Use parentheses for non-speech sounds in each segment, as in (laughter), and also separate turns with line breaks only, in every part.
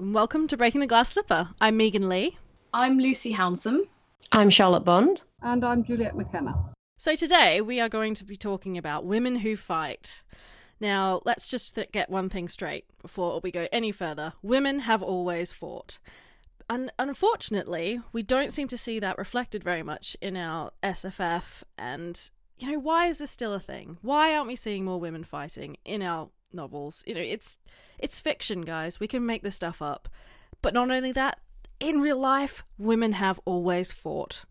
Welcome to Breaking the Glass Slipper. I'm Megan Leigh.
I'm Lucy Hounsom.
I'm Charlotte Bond.
And I'm Juliet McKenna.
So today we are going to be talking about women who fight. Now, let's just th- get one thing straight before we go any further. Women have always fought. And unfortunately, we don't seem to see that reflected very much in our SFF. And, you know, why is this still a thing? Why aren't we seeing more women fighting in our novels? You know, it's it's fiction, guys. We can make this stuff up. But not only that, in real life, women have always fought.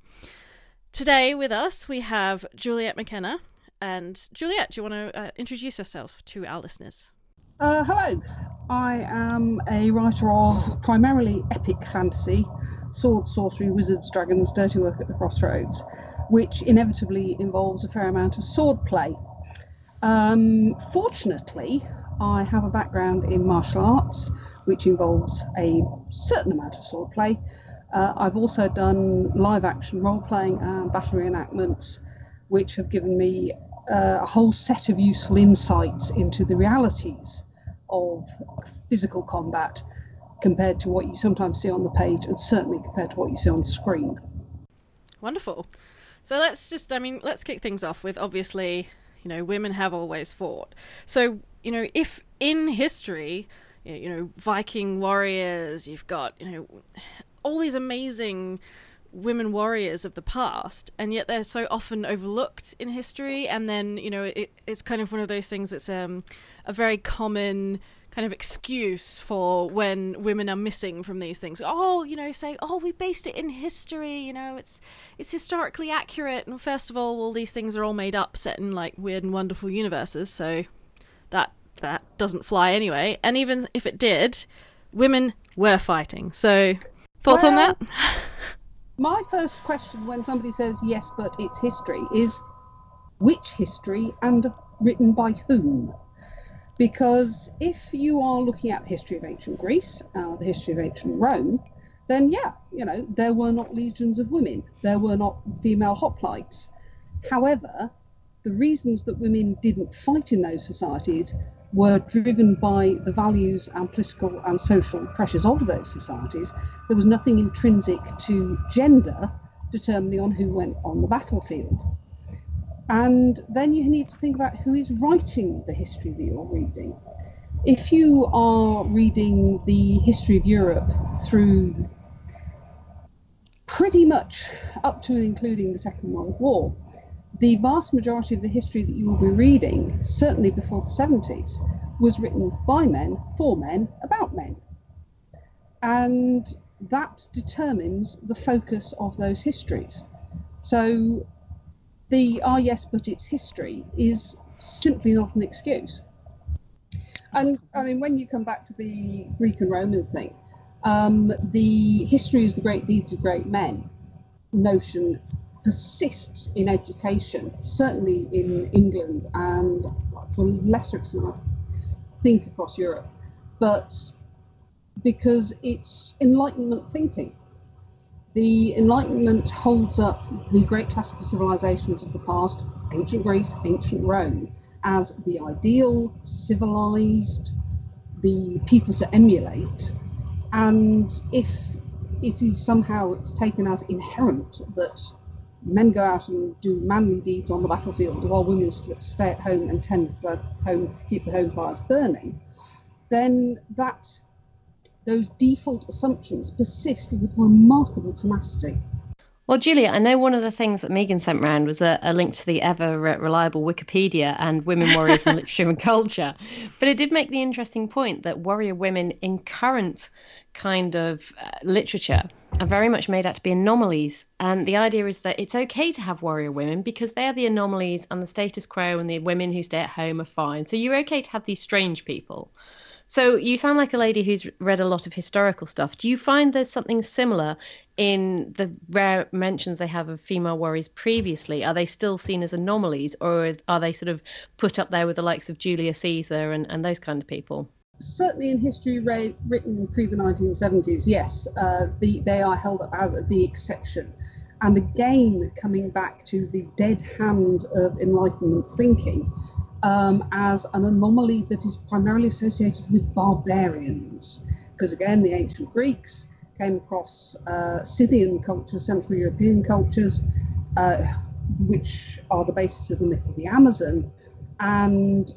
Today with us, we have Juliet McKenna. And Juliet, do you want to uh, introduce yourself to our listeners?
Uh, hello, I am a writer of primarily epic fantasy, swords, sorcery, wizards, dragons, dirty work at the crossroads, which inevitably involves a fair amount of swordplay. Um, fortunately, I have a background in martial arts, which involves a certain amount of sword play. Uh, I've also done live action role playing and battle reenactments, which have given me uh, a whole set of useful insights into the realities of physical combat compared to what you sometimes see on the page and certainly compared to what you see on screen.
Wonderful. So let's just, I mean, let's kick things off with obviously, you know, women have always fought. So, you know, if in history, you know, Viking warriors, you've got, you know, all these amazing women warriors of the past, and yet they're so often overlooked in history. And then you know, it, it's kind of one of those things that's um, a very common kind of excuse for when women are missing from these things. Oh, you know, say, oh, we based it in history. You know, it's it's historically accurate. And first of all, all these things are all made up, set in like weird and wonderful universes. So that that doesn't fly anyway. And even if it did, women were fighting. So thoughts
well,
on that?
my first question when somebody says yes, but it's history is which history and written by whom? Because if you are looking at the history of ancient Greece, uh, the history of ancient Rome, then yeah, you know, there were not legions of women, there were not female hoplites. However, the reasons that women didn't fight in those societies were driven by the values and political and social pressures of those societies. There was nothing intrinsic to gender determining on who went on the battlefield. And then you need to think about who is writing the history that you're reading. If you are reading the history of Europe through pretty much up to and including the Second World War, the vast majority of the history that you will be reading, certainly before the 70s, was written by men, for men, about men. And that determines the focus of those histories. So the ah, yes, but it's history is simply not an excuse. And I mean, when you come back to the Greek and Roman thing, um, the history is the great deeds of great men notion persists in education, certainly in England and to a lesser extent, I think, across Europe, but because it's Enlightenment thinking. The Enlightenment holds up the great classical civilizations of the past, ancient Greece, ancient Rome, as the ideal, civilized, the people to emulate. And if it is somehow taken as inherent that men go out and do manly deeds on the battlefield while women stay at home and tend the home, keep the home fires burning, then that those default assumptions persist with remarkable tenacity.
Well, Julia, I know one of the things that Megan sent round was a, a link to the ever reliable Wikipedia and women warriors in (laughs) literature and culture. But it did make the interesting point that warrior women in current kind of uh, literature are very much made out to be anomalies. And the idea is that it's okay to have warrior women because they are the anomalies and the status quo, and the women who stay at home are fine. So you're okay to have these strange people. So you sound like a lady who's read a lot of historical stuff. Do you find there's something similar in the rare mentions they have of female warriors previously? Are they still seen as anomalies, or are they sort of put up there with the likes of Julius Caesar and, and those kind of people?
Certainly in history re- written pre the 1970s, yes, uh, the, they are held up as the exception. And again, coming back to the dead hand of Enlightenment thinking, um, as an anomaly that is primarily associated with barbarians. Because again, the ancient Greeks came across uh, Scythian cultures, Central European cultures, uh, which are the basis of the myth of the Amazon, and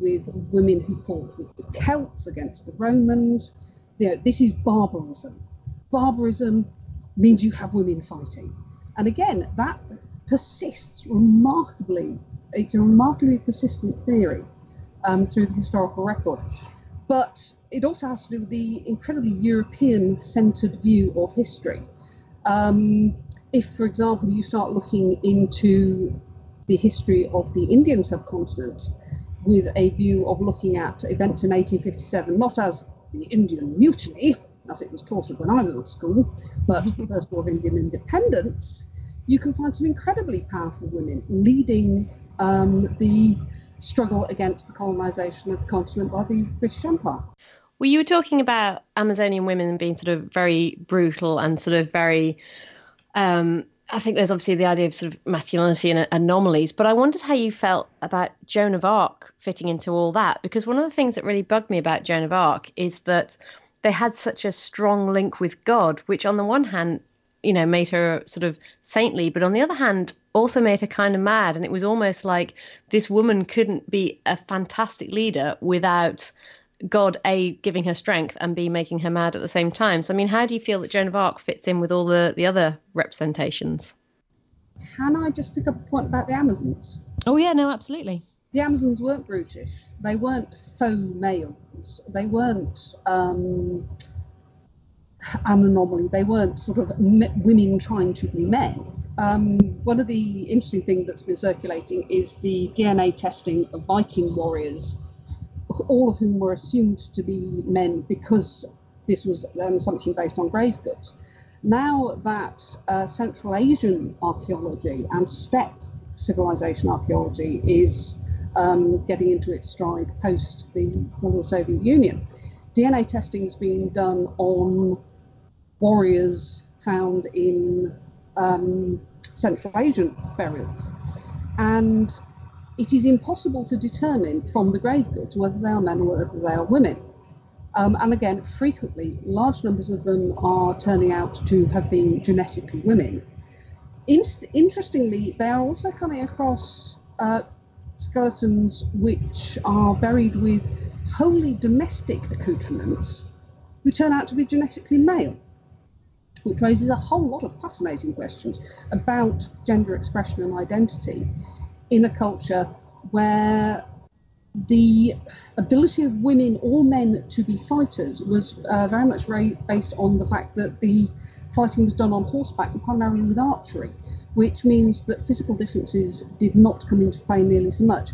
with women who fought with the Celts against the Romans. You know, this is barbarism. Barbarism means you have women fighting. And again, that persists remarkably. It's a remarkably persistent theory um, through the historical record. But it also has to do with the incredibly European centered view of history. Um, if, for example, you start looking into the history of the Indian subcontinent with a view of looking at events in 1857 not as the Indian Mutiny, as it was taught when I was at school, but the First War of Indian Independence, you can find some incredibly powerful women leading um, the struggle against the colonization of the continent by the British Empire.
Well, you were talking about Amazonian women being sort of very brutal and sort of very. Um, I think there's obviously the idea of sort of masculinity and anomalies, but I wondered how you felt about Joan of Arc fitting into all that. Because one of the things that really bugged me about Joan of Arc is that they had such a strong link with God, which on the one hand, you know, made her sort of saintly, but on the other hand, also made her kind of mad. And it was almost like this woman couldn't be a fantastic leader without God A giving her strength and B making her mad at the same time. So I mean, how do you feel that Joan of Arc fits in with all the the other representations?
Can I just pick up a point about the Amazons?
Oh yeah, no, absolutely.
The Amazons weren't brutish. They weren't faux males. They weren't um, an anomaly. They weren't sort of women trying to be men. Um, one of the interesting things that's been circulating is the DNA testing of Viking warriors all of whom were assumed to be men because this was an assumption based on grave goods. Now that uh, Central Asian archaeology and steppe civilization archaeology is um, getting into its stride post the fall of the Soviet Union, DNA testing is being done on warriors found in um, Central Asian burials. And it is impossible to determine from the grave goods whether they are men or whether they are women. Um, and again, frequently, large numbers of them are turning out to have been genetically women. Inst- interestingly, they are also coming across uh, skeletons which are buried with wholly domestic accoutrements who turn out to be genetically male, which raises a whole lot of fascinating questions about gender expression and identity in a culture where the ability of women or men to be fighters was uh, very much based on the fact that the fighting was done on horseback and primarily with archery, which means that physical differences did not come into play nearly so much.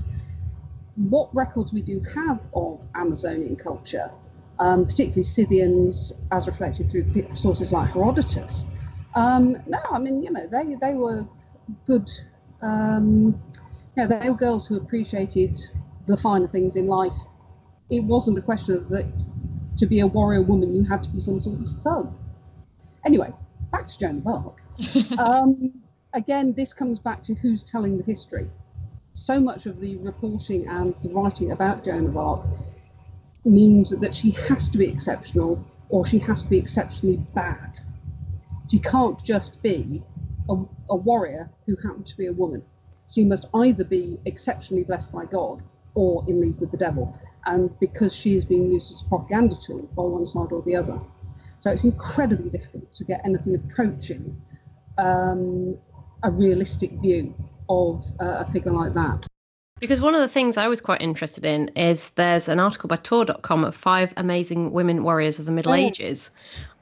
What records we do have of Amazonian culture, um, particularly Scythians, as reflected through sources like Herodotus, um, no, I mean, you know, they, they were good um, yeah, they were girls who appreciated the finer things in life. It wasn't a question of that to be a warrior woman, you had to be some sort of thug. Anyway, back to Joan of Arc. (laughs) um, again, this comes back to who's telling the history. So much of the reporting and the writing about Joan of Arc means that she has to be exceptional or she has to be exceptionally bad. She can't just be a, a warrior who happened to be a woman she must either be exceptionally blessed by God or in league with the devil. And because she is being used as a propaganda tool by one side or the other. So it's incredibly difficult to get anything approaching um, a realistic view of uh, a figure like that.
Because one of the things I was quite interested in is there's an article by Tor.com of five amazing women warriors of the Middle oh. Ages.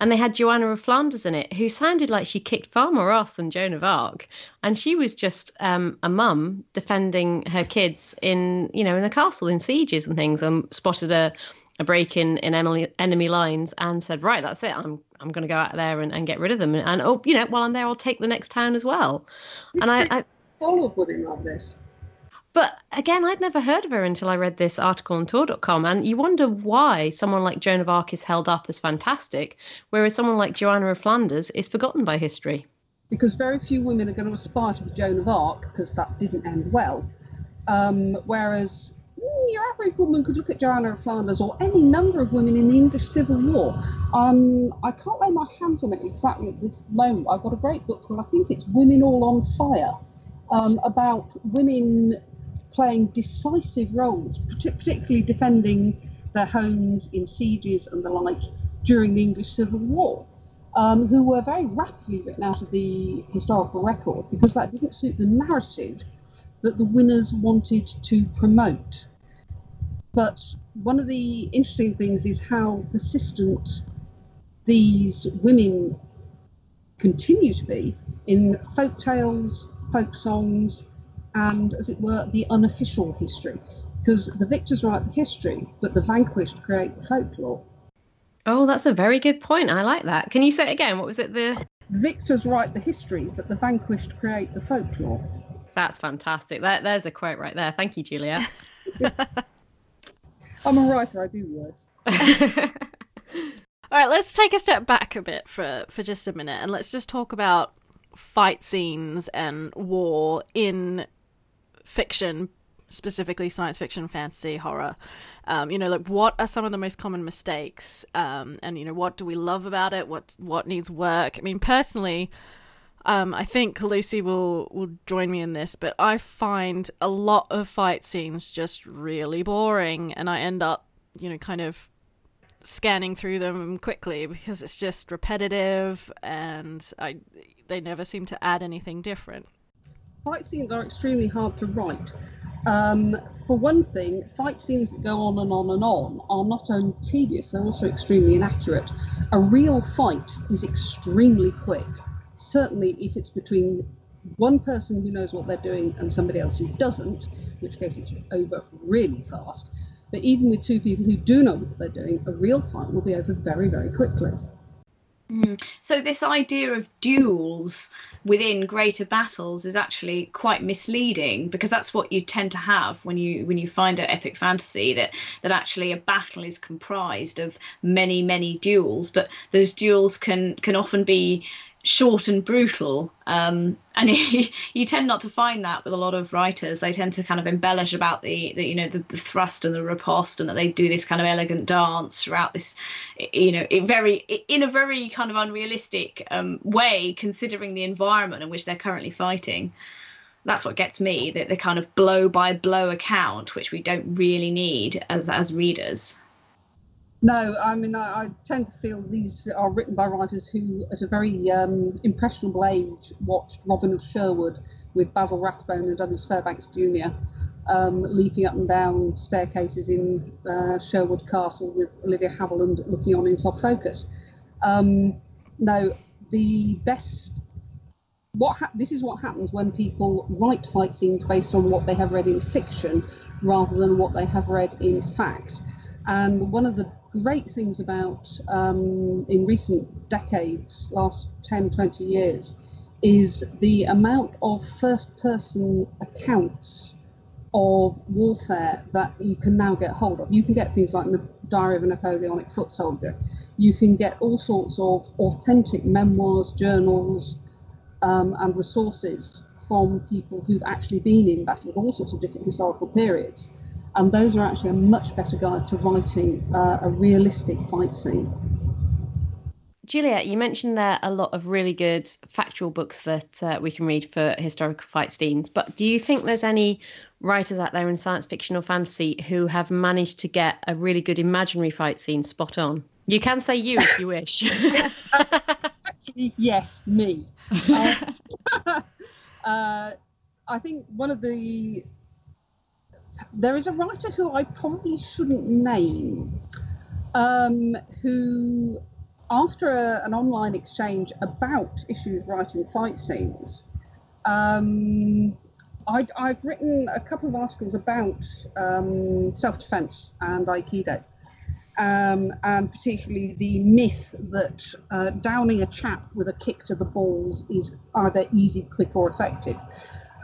And they had Joanna of Flanders in it, who sounded like she kicked far more ass than Joan of Arc. And she was just um, a mum defending her kids in, you know, in a castle in sieges and things and spotted a, a break in, in enemy, enemy lines and said, right, that's it. I'm I'm going to go out there and, and get rid of them. And, and, oh, you know, while I'm there, I'll take the next town as well.
and I, I full of women like this.
But again, I'd never heard of her until I read this article on Tor.com. And you wonder why someone like Joan of Arc is held up as fantastic, whereas someone like Joanna of Flanders is forgotten by history.
Because very few women are going to aspire to be Joan of Arc, because that didn't end well. Um, whereas mm, your average woman could look at Joanna of Flanders or any number of women in the English Civil War. Um, I can't lay my hands on it exactly at this moment. I've got a great book called, I think it's Women All on Fire, um, about women playing decisive roles, particularly defending their homes in sieges and the like during the English Civil War. Um, who were very rapidly written out of the historical record because that didn't suit the narrative that the winners wanted to promote. But one of the interesting things is how persistent these women continue to be in folk tales, folk songs, and, as it were, the unofficial history. Because the victors write the history, but the vanquished create the folklore.
Oh, that's a very good point. I like that. Can you say it again? What was it? The
victors write the history, but the vanquished create the folklore.
That's fantastic. That, there's a quote right there. Thank you, Julia. (laughs)
I'm a writer. I do words. (laughs)
All right, let's take a step back a bit for for just a minute, and let's just talk about fight scenes and war in fiction, specifically science fiction, fantasy, horror. Um, you know, like what are some of the most common mistakes, um, and you know, what do we love about it? What what needs work? I mean, personally, um, I think Lucy will will join me in this, but I find a lot of fight scenes just really boring, and I end up, you know, kind of scanning through them quickly because it's just repetitive, and I they never seem to add anything different.
Fight scenes are extremely hard to write. Um, for one thing, fight scenes that go on and on and on are not only tedious, they're also extremely inaccurate. A real fight is extremely quick certainly if it's between one person who knows what they're doing and somebody else who doesn't, in which case it's over really fast. But even with two people who do know what they're doing, a real fight will be over very, very quickly.
Mm. So this idea of duels within greater battles is actually quite misleading because that's what you tend to have when you when you find an epic fantasy that that actually a battle is comprised of many many duels but those duels can can often be short and brutal. Um, and (laughs) you tend not to find that with a lot of writers. They tend to kind of embellish about the, the you know, the, the, thrust and the riposte, and that they do this kind of elegant dance throughout this, you know, very in a very kind of unrealistic um, way, considering the environment in which they're currently fighting. That's what gets me, the, the kind of blow by blow account, which we don't really need as as readers.
No, I mean, I, I, tend to feel these are written by writers who, at a very um, impressionable age, watched Robin of Sherwood with Basil Rathbone and Douglas Fairbanks Jr. Um, leaping up and down staircases in uh, Sherwood Castle with Olivia Havilland looking on in soft focus. Um, no, the best. What ha- this is what happens when people write fight scenes based on what they have read in fiction rather than what they have read in fact. And one of the great things about um, in recent decades, last 10, 20 years, is the amount of first person accounts of warfare that you can now get hold of. You can get things like the Diary of a Napoleonic Foot Soldier. You can get all sorts of authentic memoirs, journals, um, and resources from people who've actually been in battle at all sorts of different historical periods and those are actually a much better guide to writing uh, a realistic fight scene.
Juliet, you mentioned there are a lot of really good factual books that uh, we can read for historical fight scenes, but do you think there's any writers out there in science fiction or fantasy who have managed to get a really good imaginary fight scene spot on? You can say you if you wish.
Actually, yes, me. (laughs) Uh, (laughs) uh, I think one of the there is a writer who I probably shouldn't name, um, who, after a, an online exchange about issues writing fight scenes, um, I, have written a couple of articles about um, self defense and Aikido. Um, and particularly the myth that uh, downing a chap with a kick to the balls is either easy, quick, or effective.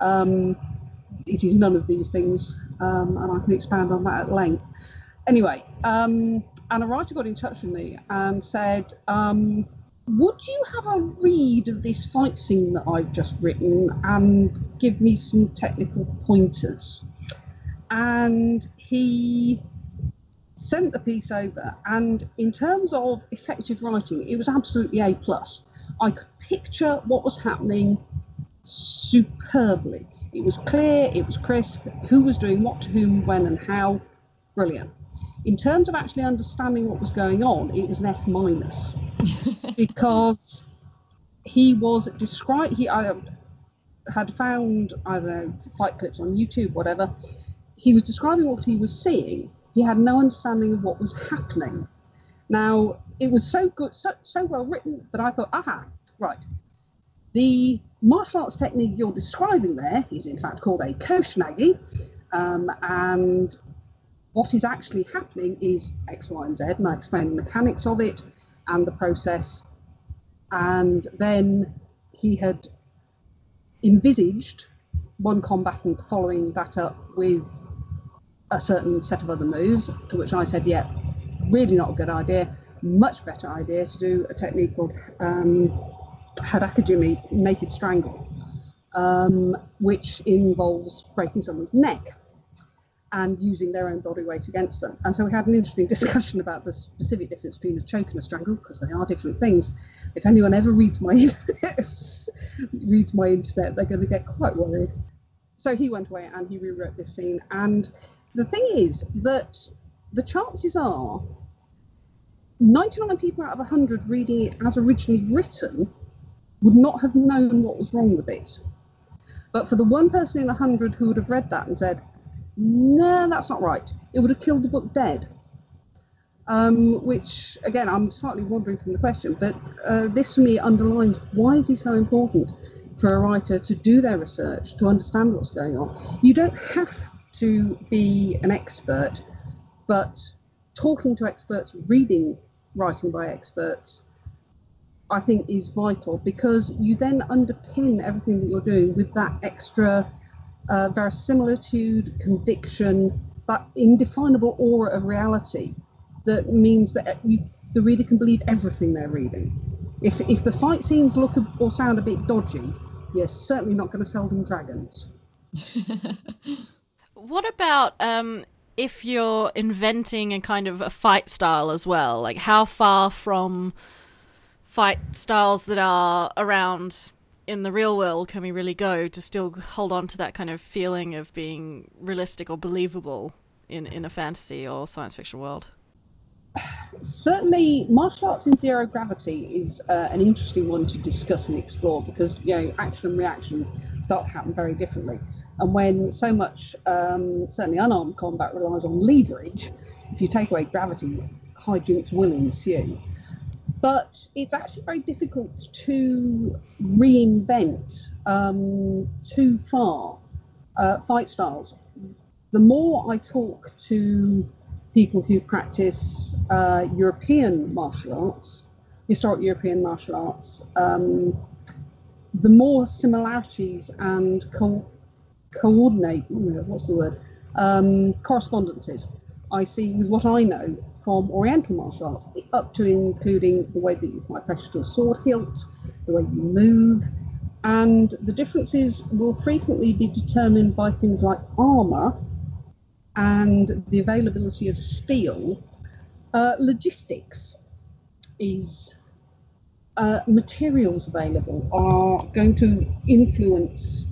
Um, it is none of these things, um, and I can expand on that at length. Anyway, um, and a writer got in touch with me and said, um, would you have a read of this fight scene that I've just written and give me some technical pointers? And he sent the piece over, and in terms of effective writing, it was absolutely A plus. I could picture what was happening superbly. It was clear, it was crisp, who was doing what to whom, when, and how. Brilliant. In terms of actually understanding what was going on, it was an F minus (laughs) because he was described. He I had found I don't know fight clips on YouTube, whatever. He was describing what he was seeing. He had no understanding of what was happening. Now it was so good, so, so well written that I thought, aha, right. The martial arts technique you're describing there is in fact called a Koshinage, um, and what is actually happening is X, Y, and Z, and I explain the mechanics of it and the process. And then he had envisaged one combatant following that up with a certain set of other moves, to which I said, yeah, really not a good idea. Much better idea to do a technique called um, Hadakajime, naked strangle, um, which involves breaking someone's neck and using their own body weight against them. And so we had an interesting (laughs) discussion about the specific difference between a choke and a strangle because they are different things. If anyone ever reads my (laughs) reads my internet, they're going to get quite worried. So he went away and he rewrote this scene. And the thing is that the chances are 99 people out of 100 reading it as originally written would not have known what was wrong with it. But for the one person in a 100 who would have read that and said, no, that's not right. It would have killed the book dead. Um, which, again, I'm slightly wandering from the question, but uh, this for me underlines why it is so important for a writer to do their research, to understand what's going on. You don't have to be an expert, but talking to experts, reading writing by experts, I think is vital because you then underpin everything that you're doing with that extra uh, verisimilitude, conviction, that indefinable aura of reality that means that you, the reader can believe everything they're reading. If, if the fight scenes look or sound a bit dodgy, you're certainly not going to sell them dragons. (laughs)
what about um, if you're inventing a kind of a fight style as well? Like, how far from fight styles that are around in the real world can we really go to still hold on to that kind of feeling of being realistic or believable in, in a fantasy or science fiction world?
Certainly, martial arts in zero gravity is uh, an interesting one to discuss and explore because you know action and reaction start to happen very differently. And when so much, um, certainly unarmed combat relies on leverage, if you take away gravity, hijinks will ensue but it's actually very difficult to reinvent um, too far uh, fight styles. The more I talk to people who practice uh, European martial arts, historic European martial arts, um, the more similarities and co- coordinate, what's the word, um, correspondences I see with what I know from Oriental martial arts, up to including the way that you apply pressure to a sword hilt, the way you move, and the differences will frequently be determined by things like armor and the availability of steel. Uh, logistics is uh, materials available are going to influence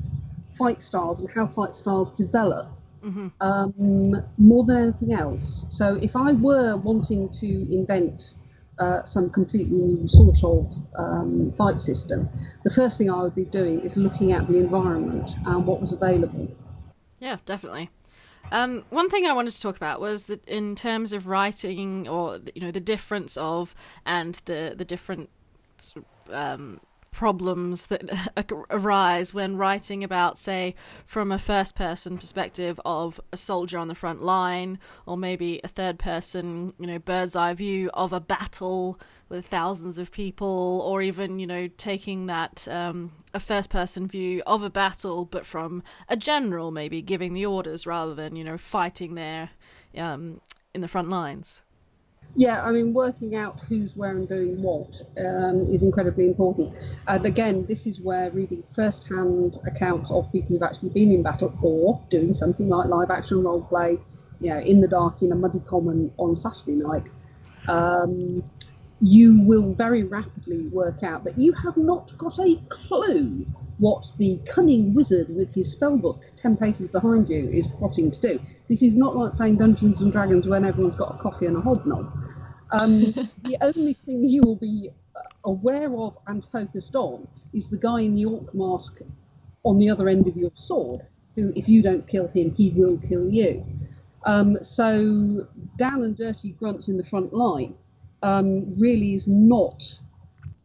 fight styles and how fight styles develop mm-hmm. um, more than anything else. So if I were wanting to invent uh, some completely new sort of um, fight system, the first thing I would be doing is looking at the environment and what was available.
Yeah, definitely. Um, one thing I wanted to talk about was that in terms of writing, or you know, the difference of and the the different um, problems that (laughs) arise when writing about, say, from a first person perspective of a soldier on the front line, or maybe a third person, you know, bird's eye view of a battle with thousands of people, or even, you know, taking that um, a first person view of a battle, but from a general, maybe giving the orders rather than, you know, fighting there um, in the front lines.
Yeah, I mean, working out who's where and doing what um, is incredibly important. And again, this is where reading first-hand accounts of people who've actually been in battle or doing something like live action role play, you know, in the dark in a muddy common on Saturday night, um, you will very rapidly work out that you have not got a clue what the cunning wizard with his spellbook 10 paces behind you is plotting to do. This is not like playing Dungeons and Dragons when everyone's got a coffee and a hobnob. Um, (laughs) the only thing you will be aware of and focused on is the guy in the orc mask on the other end of your sword, who, if you don't kill him, he will kill you. Um, so, down and dirty grunts in the front line um, really is not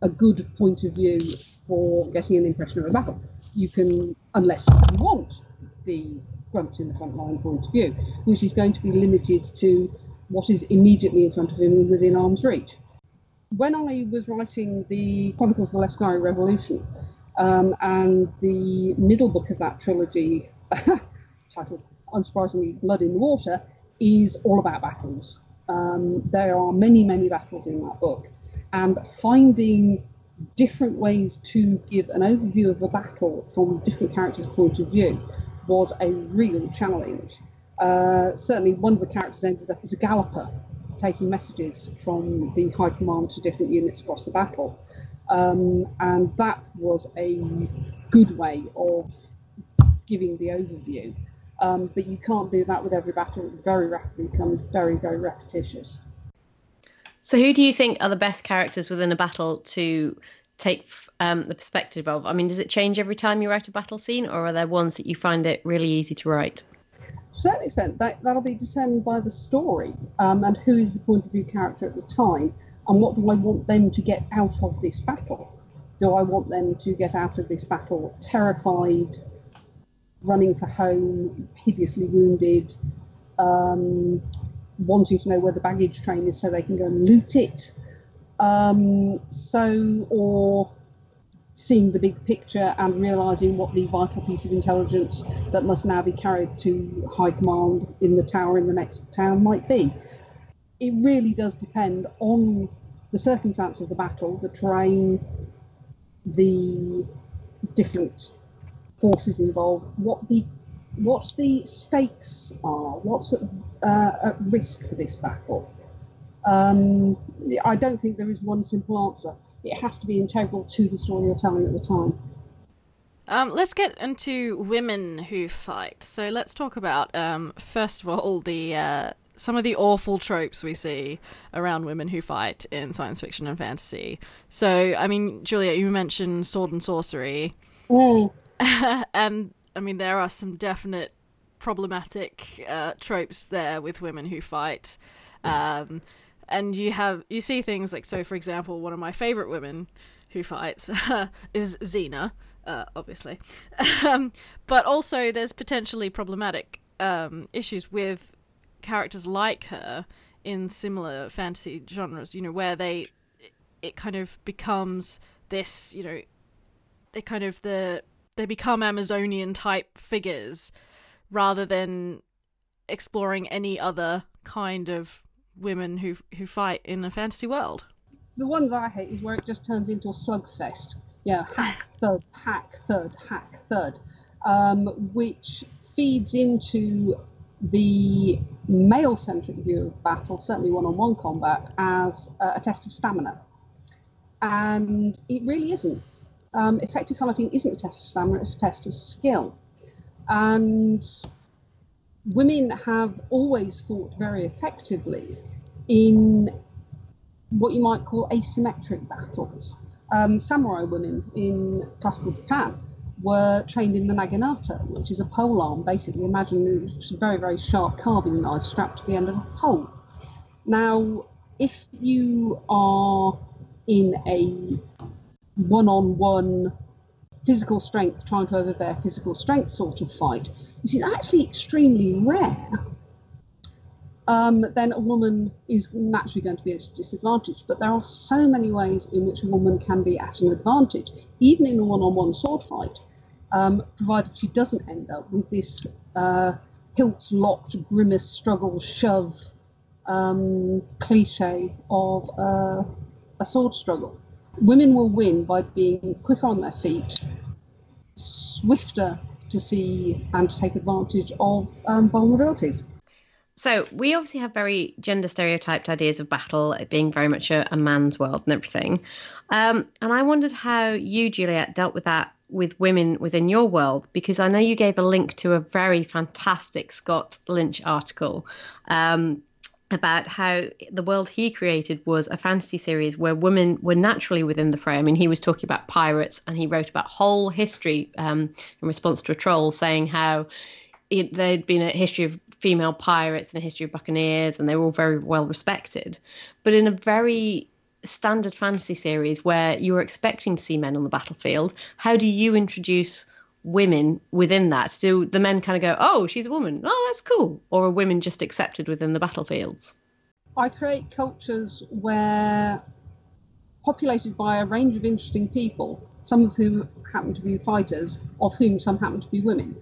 a good point of view for getting an impression of a battle. You can, unless you want the grunts in the front line point of view, which is going to be limited to what is immediately in front of him and within arm's reach. When I was writing the Chronicles of the Lescari Revolution, um, and the middle book of that trilogy, (laughs) titled unsurprisingly Blood in the Water, is all about battles. Um, there are many, many battles in that book, and finding different ways to give an overview of a battle from different characters' point of view was a real challenge. Uh, certainly, one of the characters ended up as a galloper, taking messages from the high command to different units across the battle. Um, and that was a good way of giving the overview. Um, but you can't do that with every battle. It very rapidly becomes very, very repetitious.
So, who do you think are the best characters within a battle to take um, the perspective of? I mean, does it change every time you write a battle scene, or are there ones that you find it really easy to write?
To a certain extent, that, that'll be determined by the story um, and who is the point of view character at the time, and what do I want them to get out of this battle. Do I want them to get out of this battle terrified, running for home, hideously wounded, um, wanting to know where the baggage train is so they can go and loot it. Um, so, or seeing the big picture and realizing what the vital piece of intelligence that must now be carried to high command in the tower in the next town might be. It really does depend on the circumstance of the battle, the terrain, the different forces involved, what the what the stakes are, what's at, uh, at risk for this battle. Um, I don't think there is one simple answer. It has to be integral to the story you're telling at the time.
Um, let's get into women who fight. So let's talk about um, first of all the uh, some of the awful tropes we see around women who fight in science fiction and fantasy. So I mean, Julia, you mentioned sword and sorcery,
mm. (laughs)
and I mean, there are some definite problematic uh, tropes there with women who fight. Um, and you have you see things like so for example one of my favorite women who fights (laughs) is Xena uh, obviously (laughs) um, but also there's potentially problematic um, issues with characters like her in similar fantasy genres you know where they it kind of becomes this you know they kind of the they become Amazonian type figures rather than exploring any other kind of women who who fight in a fantasy world.
The ones I hate is where it just turns into a slugfest. Yeah, (sighs) hack third, hack third, hack third, um, which feeds into the male-centric view of battle, certainly one-on-one combat, as a test of stamina, and it really isn't um, effective fighting isn't a test of stamina, it's a test of skill. And women have always fought very effectively in what you might call asymmetric battles. Um, samurai women in classical Japan were trained in the naginata, which is a pole arm. Basically, imagine a very, very sharp carving knife strapped to the end of a pole. Now, if you are in a one on one physical strength trying to overbear physical strength sort of fight, which is actually extremely rare, um, then a woman is naturally going to be at a disadvantage. But there are so many ways in which a woman can be at an advantage, even in a one on one sword fight, um, provided she doesn't end up with this uh, hilt locked, grimace, struggle, shove um, cliche of uh, a sword struggle. Women will win by being quicker on their feet, swifter to see and to take advantage of um, vulnerabilities.
So we obviously have very gender stereotyped ideas of battle, it being very much a, a man's world and everything. Um, and I wondered how you, Juliet, dealt with that with women within your world, because I know you gave a link to a very fantastic Scott Lynch article um, about how the world he created was a fantasy series where women were naturally within the fray. I mean, he was talking about pirates and he wrote about whole history um, in response to a troll saying how it, there'd been a history of female pirates and a history of buccaneers, and they were all very well respected. But in a very standard fantasy series where you were expecting to see men on the battlefield, how do you introduce women within that? Do the men kind of go, oh, she's a woman, oh, that's cool? Or are women just accepted within the battlefields?
I create cultures where populated by a range of interesting people, some of whom happen to be fighters, of whom some happen to be women.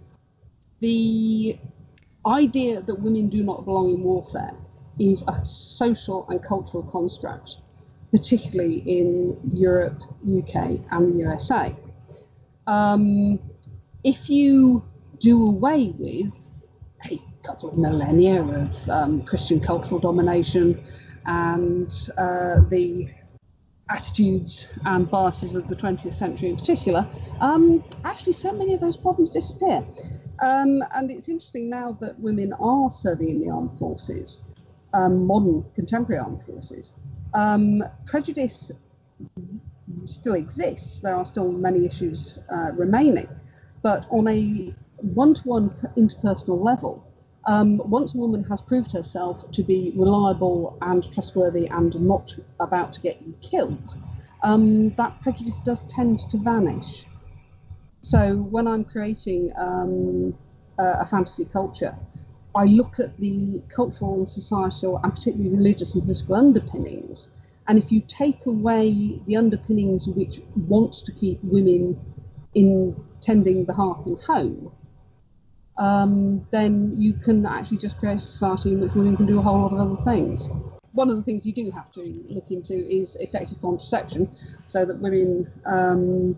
The idea that women do not belong in warfare is a social and cultural construct, particularly in Europe, UK, and the USA. Um, if you do away with a couple of millennia of um, Christian cultural domination and uh, the attitudes and biases of the 20th century in particular, um, actually so many of those problems disappear. Um, and it's interesting now that women are serving in the armed forces, um, modern contemporary armed forces. Um, prejudice still exists. There are still many issues uh, remaining, but on a one-to-one interpersonal level, um, once a woman has proved herself to be reliable and trustworthy and not about to get you killed, um, that prejudice does tend to vanish. So when I'm creating um, a, a fantasy culture, I look at the cultural and societal and particularly religious and political underpinnings. And if you take away the underpinnings which want to keep women in tending the hearth and home, um, then you can actually just create a society in which women can do a whole lot of other things. One of the things you do have to look into is effective contraception, so that women um,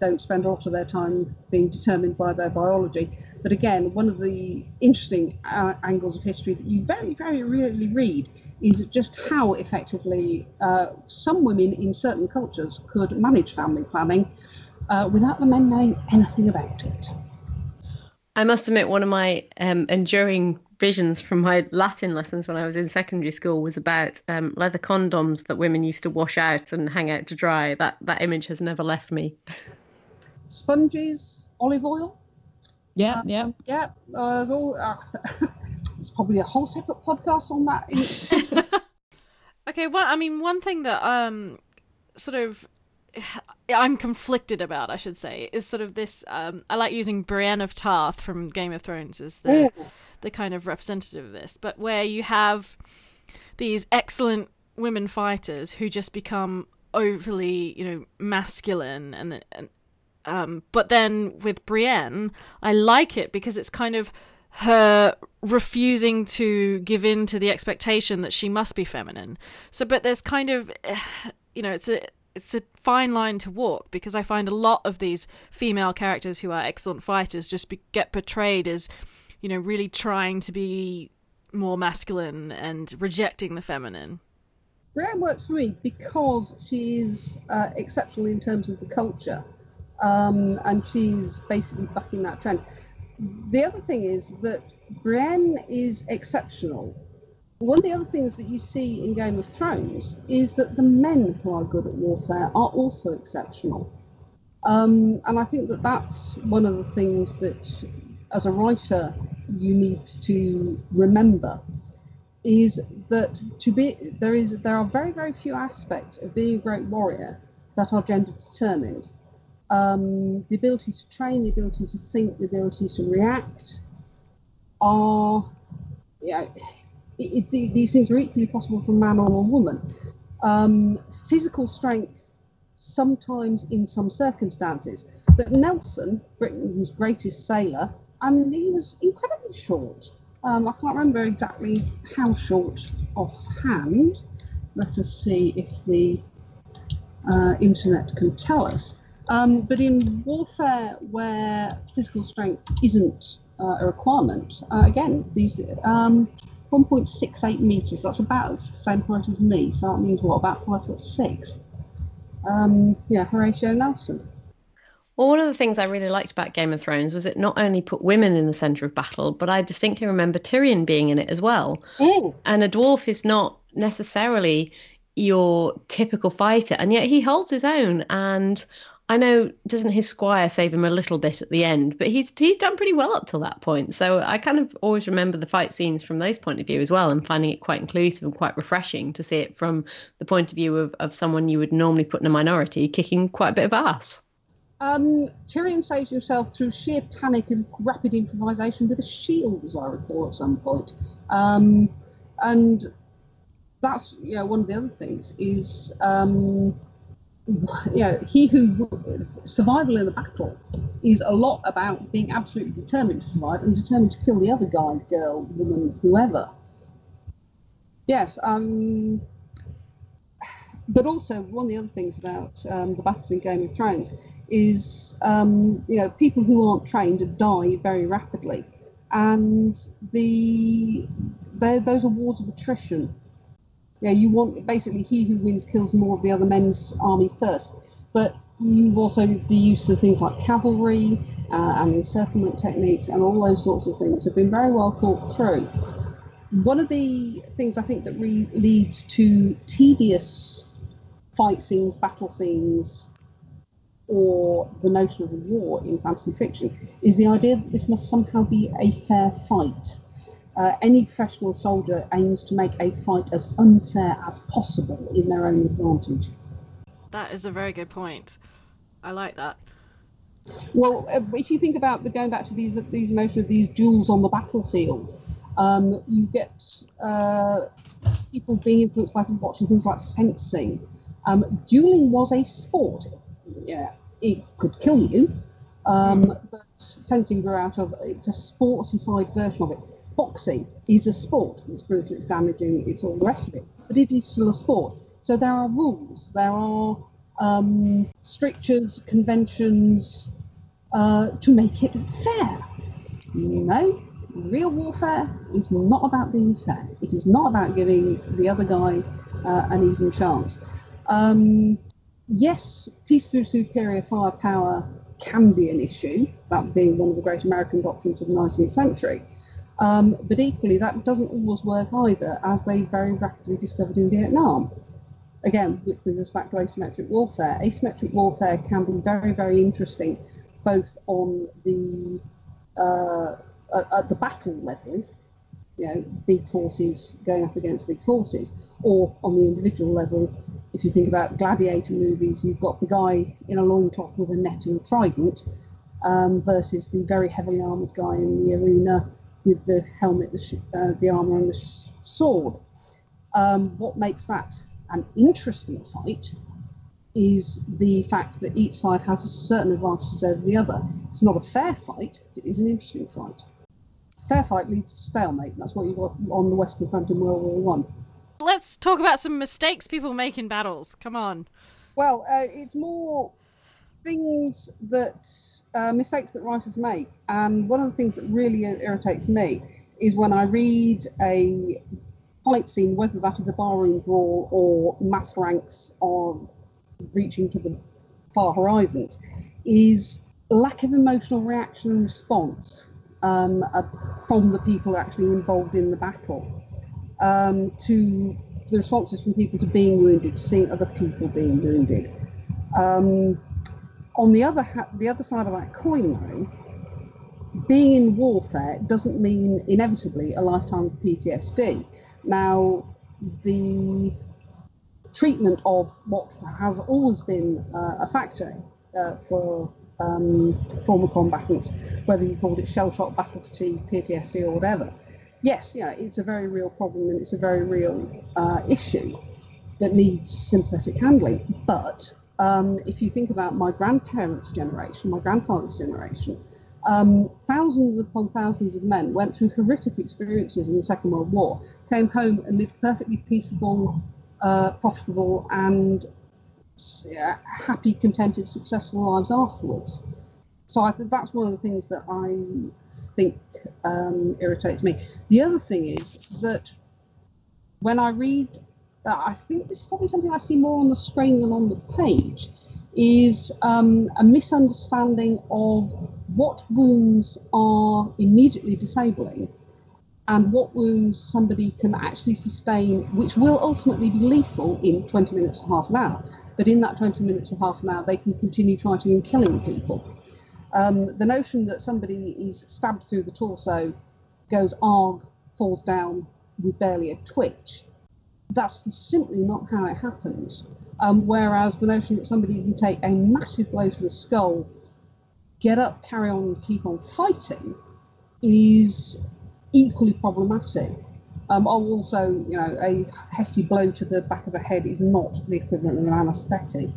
don't spend a lot of their time being determined by their biology. But again, one of the interesting uh, angles of history that you very, very rarely read is just how effectively uh, some women in certain cultures could manage family planning uh, without the men knowing anything about it.
I must admit, one of my um, enduring visions from my Latin lessons when I was in secondary school was about um, leather condoms that women used to wash out and hang out to dry. That that image has never left me.
Sponges, olive oil.
Yeah, uh, yeah,
yeah. Uh, all, uh, (laughs) there's probably a whole separate podcast on that. (laughs) (laughs)
okay, well, I mean, one thing that um, sort of (sighs) I'm conflicted about, I should say, is sort of this. Um, I like using Brienne of Tarth from Game of Thrones as the Ooh. the kind of representative of this, but where you have these excellent women fighters who just become overly, you know, masculine, and, and um, but then with Brienne, I like it because it's kind of her refusing to give in to the expectation that she must be feminine. So, but there's kind of, (sighs) you know, it's a it's a fine line to walk because I find a lot of these female characters who are excellent fighters just be, get portrayed as, you know, really trying to be more masculine and rejecting the feminine.
Brienne works for me because she's uh, exceptional in terms of the culture, um, and she's basically bucking that trend. The other thing is that Brienne is exceptional one of the other things that you see in Game of Thrones is that the men who are good at warfare are also exceptional. Um, and I think that that's one of the things that, as a writer, you need to remember is that to be there is there are very very few aspects of being a great warrior that are gender determined. Um, the ability to train, the ability to think, the ability to react are you know, it, it, these things are equally possible for man or woman. Um, physical strength, sometimes in some circumstances. But Nelson, Britain's greatest sailor, I mean, he was incredibly short. Um, I can't remember exactly how short offhand. Let us see if the uh, internet can tell us. Um, but in warfare where physical strength isn't uh, a requirement, uh, again, these um, 1.68 meters, that's about the same height as me, so that means what, about five foot six? Um, yeah, Horatio Nelson.
Well, one of the things I really liked about Game of Thrones was it not only put women in the centre of battle, but I distinctly remember Tyrion being in it as well.
Oh.
And a dwarf is not necessarily your typical fighter, and yet he holds his own. And I know doesn't his squire save him a little bit at the end, but he's he's done pretty well up till that point. So I kind of always remember the fight scenes from those point of view as well, and finding it quite inclusive and quite refreshing to see it from the point of view of, of someone you would normally put in a minority kicking quite a bit of ass.
Um, Tyrion saves himself through sheer panic and rapid improvisation with a shield, as I recall, at some point. Um, and that's you know one of the other things is um, you know he who survival in a battle is a lot about being absolutely determined to survive and determined to kill the other guy, girl, woman, whoever. Yes. Um, but also one of the other things about um, the battles in Game of Thrones is um, you know people who aren't trained die very rapidly, and the those are wars of attrition. Yeah, you want basically he who wins kills more of the other men's army first, but you've also the use of things like cavalry uh, and encirclement techniques and all those sorts of things have been very well thought through. One of the things I think that re- leads to tedious fight scenes, battle scenes, or the notion of war in fantasy fiction is the idea that this must somehow be a fair fight. Uh, any professional soldier aims to make a fight as unfair as possible in their own advantage.
That is a very good point. I like that.
Well, uh, if you think about the going back to these these notion of these duels on the battlefield, um, you get uh, people being influenced by watching things like fencing. Um, dueling was a sport yeah, it could kill you. Um, but fencing grew out of it's a sportified version of it. Boxing is a sport. It's brutal, it's damaging, it's all the rest of it. But it is still a sport. So there are rules, there are um, strictures, conventions uh, to make it fair. No, real warfare is not about being fair. It is not about giving the other guy uh, an even chance. Um, yes, peace through superior firepower can be an issue, that being one of the great American doctrines of the 19th century. Um, but equally, that doesn't always work either, as they very rapidly discovered in Vietnam. Again, which brings us back to asymmetric warfare. Asymmetric warfare can be very, very interesting, both on the uh, at, the battle level, you know, big forces going up against big forces, or on the individual level, if you think about gladiator movies, you've got the guy in a loincloth with a net and a trident um, versus the very heavily armoured guy in the arena with the helmet, the, sh- uh, the armour, and the sh- sword. Um, what makes that an interesting fight is the fact that each side has certain advantages over the other. It's not a fair fight, it is an interesting fight. Fair fight leads to stalemate. That's what you got on the Western Front in World War One
let's talk about some mistakes people make in battles. Come on.
Well, uh, it's more things that uh, mistakes that writers make, and one of the things that really irritates me is when I read a fight scene, whether that is a barroom brawl or mass ranks on reaching to the far horizons, is lack of emotional reaction and response um, uh, from the people actually involved in the battle um, to the responses from people to being wounded, to seeing other people being wounded. Um, on the other ha- the other side of that coin, though, being in warfare doesn't mean inevitably a lifetime of PTSD. Now, the treatment of what has always been uh, a factor uh, for um, former combatants, whether you called it shell shock, battle fatigue, PTSD, or whatever, yes, yeah, it's a very real problem and it's a very real uh, issue that needs sympathetic handling. But um, if you think about my grandparents' generation, my grandfather's generation, Um, thousands upon thousands of men went through horrific experiences in the Second World War, came home and lived perfectly peaceable, uh, profitable, and uh, happy, contented, successful lives afterwards. So I that's one of the things that I think um, irritates me. The other thing is that when I read, I think this is probably something I see more on the screen than on the page, is um, a misunderstanding of what wounds are immediately disabling and what wounds somebody can actually sustain, which will ultimately be lethal in 20 minutes or half an hour. But in that 20 minutes or half an hour, they can continue fighting and killing people. Um, the notion that somebody is stabbed through the torso, goes arg, falls down with barely a twitch, that's simply not how it happens. Um, whereas the notion that somebody can take a massive blow to the skull, get up, carry on, keep on fighting is equally problematic. Um, also, you know, a hefty blow to the back of the head is not the equivalent of an anaesthetic.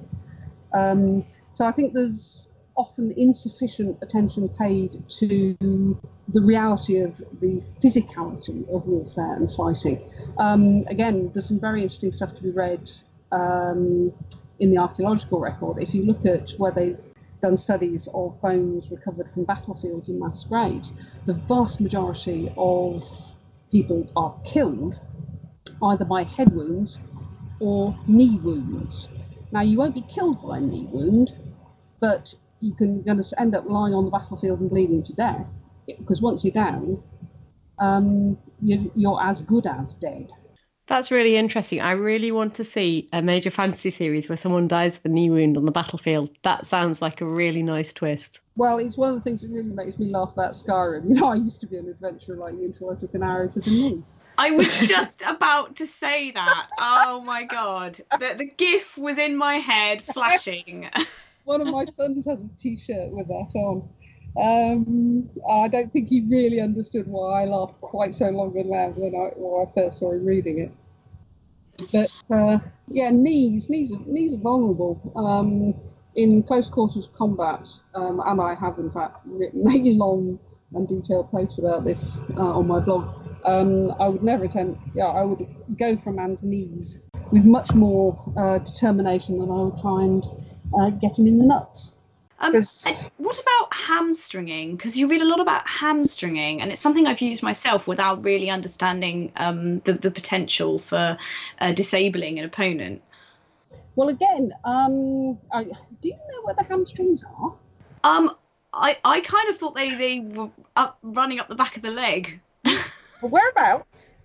Um, so I think there's often insufficient attention paid to the reality of the physicality of warfare and fighting. Um, again, there's some very interesting stuff to be read um, in the archaeological record. If you look at where they've done studies of bones recovered from battlefields and mass graves, the vast majority of people are killed either by head wounds or knee wounds. Now, you won't be killed by a knee wound, but you can going to end up lying on the battlefield and bleeding to death because once you're down, um, you're, you're as good as dead.
That's really interesting. I really want to see a major fantasy series where someone dies of a knee wound on the battlefield. That sounds like a really nice twist.
Well, it's one of the things that really makes me laugh about Skyrim. (laughs) You know, I used to be an adventurer like you until I took an arrow to the knee.
I was just about to say that. Oh my god. The, the GIF was in my head flashing. (laughs)
One of my sons has a t shirt with that on. Um, I don't think he really understood why I laughed quite so long and loud when I, when I first saw him reading it. But uh, yeah, knees, knees, are, knees are vulnerable. Um, in close quarters combat, um, and I have in fact written a (laughs) long and detailed post about this uh, on my blog. Um, I would never attempt, yeah, I would go for a man's knees with much more uh, determination than I would try and uh, get him in the nuts.
Um, what about hamstringing? Because you read a lot about hamstringing, and it's something I've used myself without really understanding um, the, the potential for uh, disabling an opponent.
Well, again, um, I, do you know where the hamstrings are?
Um, I, I kind of thought they, they were up running up the back of the leg. (laughs)
whereabouts?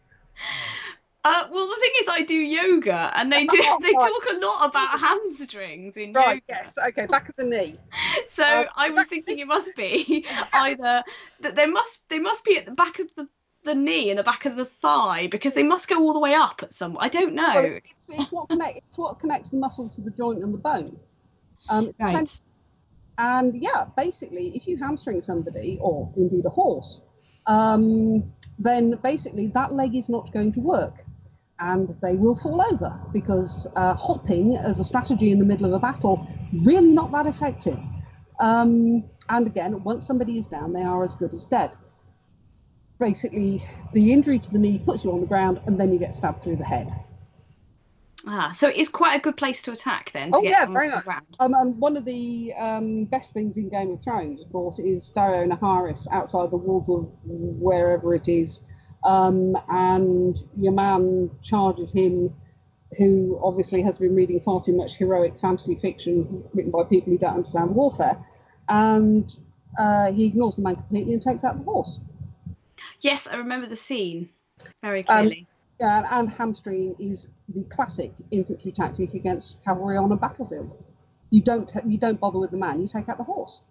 Uh, well, the thing is, I do yoga, and they do oh, (laughs) they talk a lot about hamstrings in
right,
yoga.
Yes. Okay. Back of the knee. (laughs)
So uh, I was thinking it must be (laughs) either that there must they must be at the back of the the knee and the back of the thigh because they must go all the way up at some. I don't know. Well,
it's, it's, what connect, it's what connects the muscle to the joint and the bone. Um,
right.
And yeah, basically, if you hamstring somebody or indeed a horse, um, then basically that leg is not going to work and they will fall over because uh, hopping as a strategy in the middle of a battle really not that effective. Um, and again, once somebody is down, they are as good as dead. Basically, the injury to the knee puts you on the ground, and then you get stabbed through the head.
Ah, so it is quite a good place to attack then. To
oh yeah, very much. Um, and one of the um, best things in Game of Thrones, of course, is Daario Naharis outside the walls of wherever it is um, and your man charges him, who obviously has been reading far too much heroic fantasy fiction written by people who don't understand warfare, and uh, he ignores the man completely and takes out the horse.
Yes, I remember the scene very um, clearly. Um,
yeah, and hamstring is the classic infantry tactic against cavalry on a battlefield. You don't you don't bother with the man, you take out the horse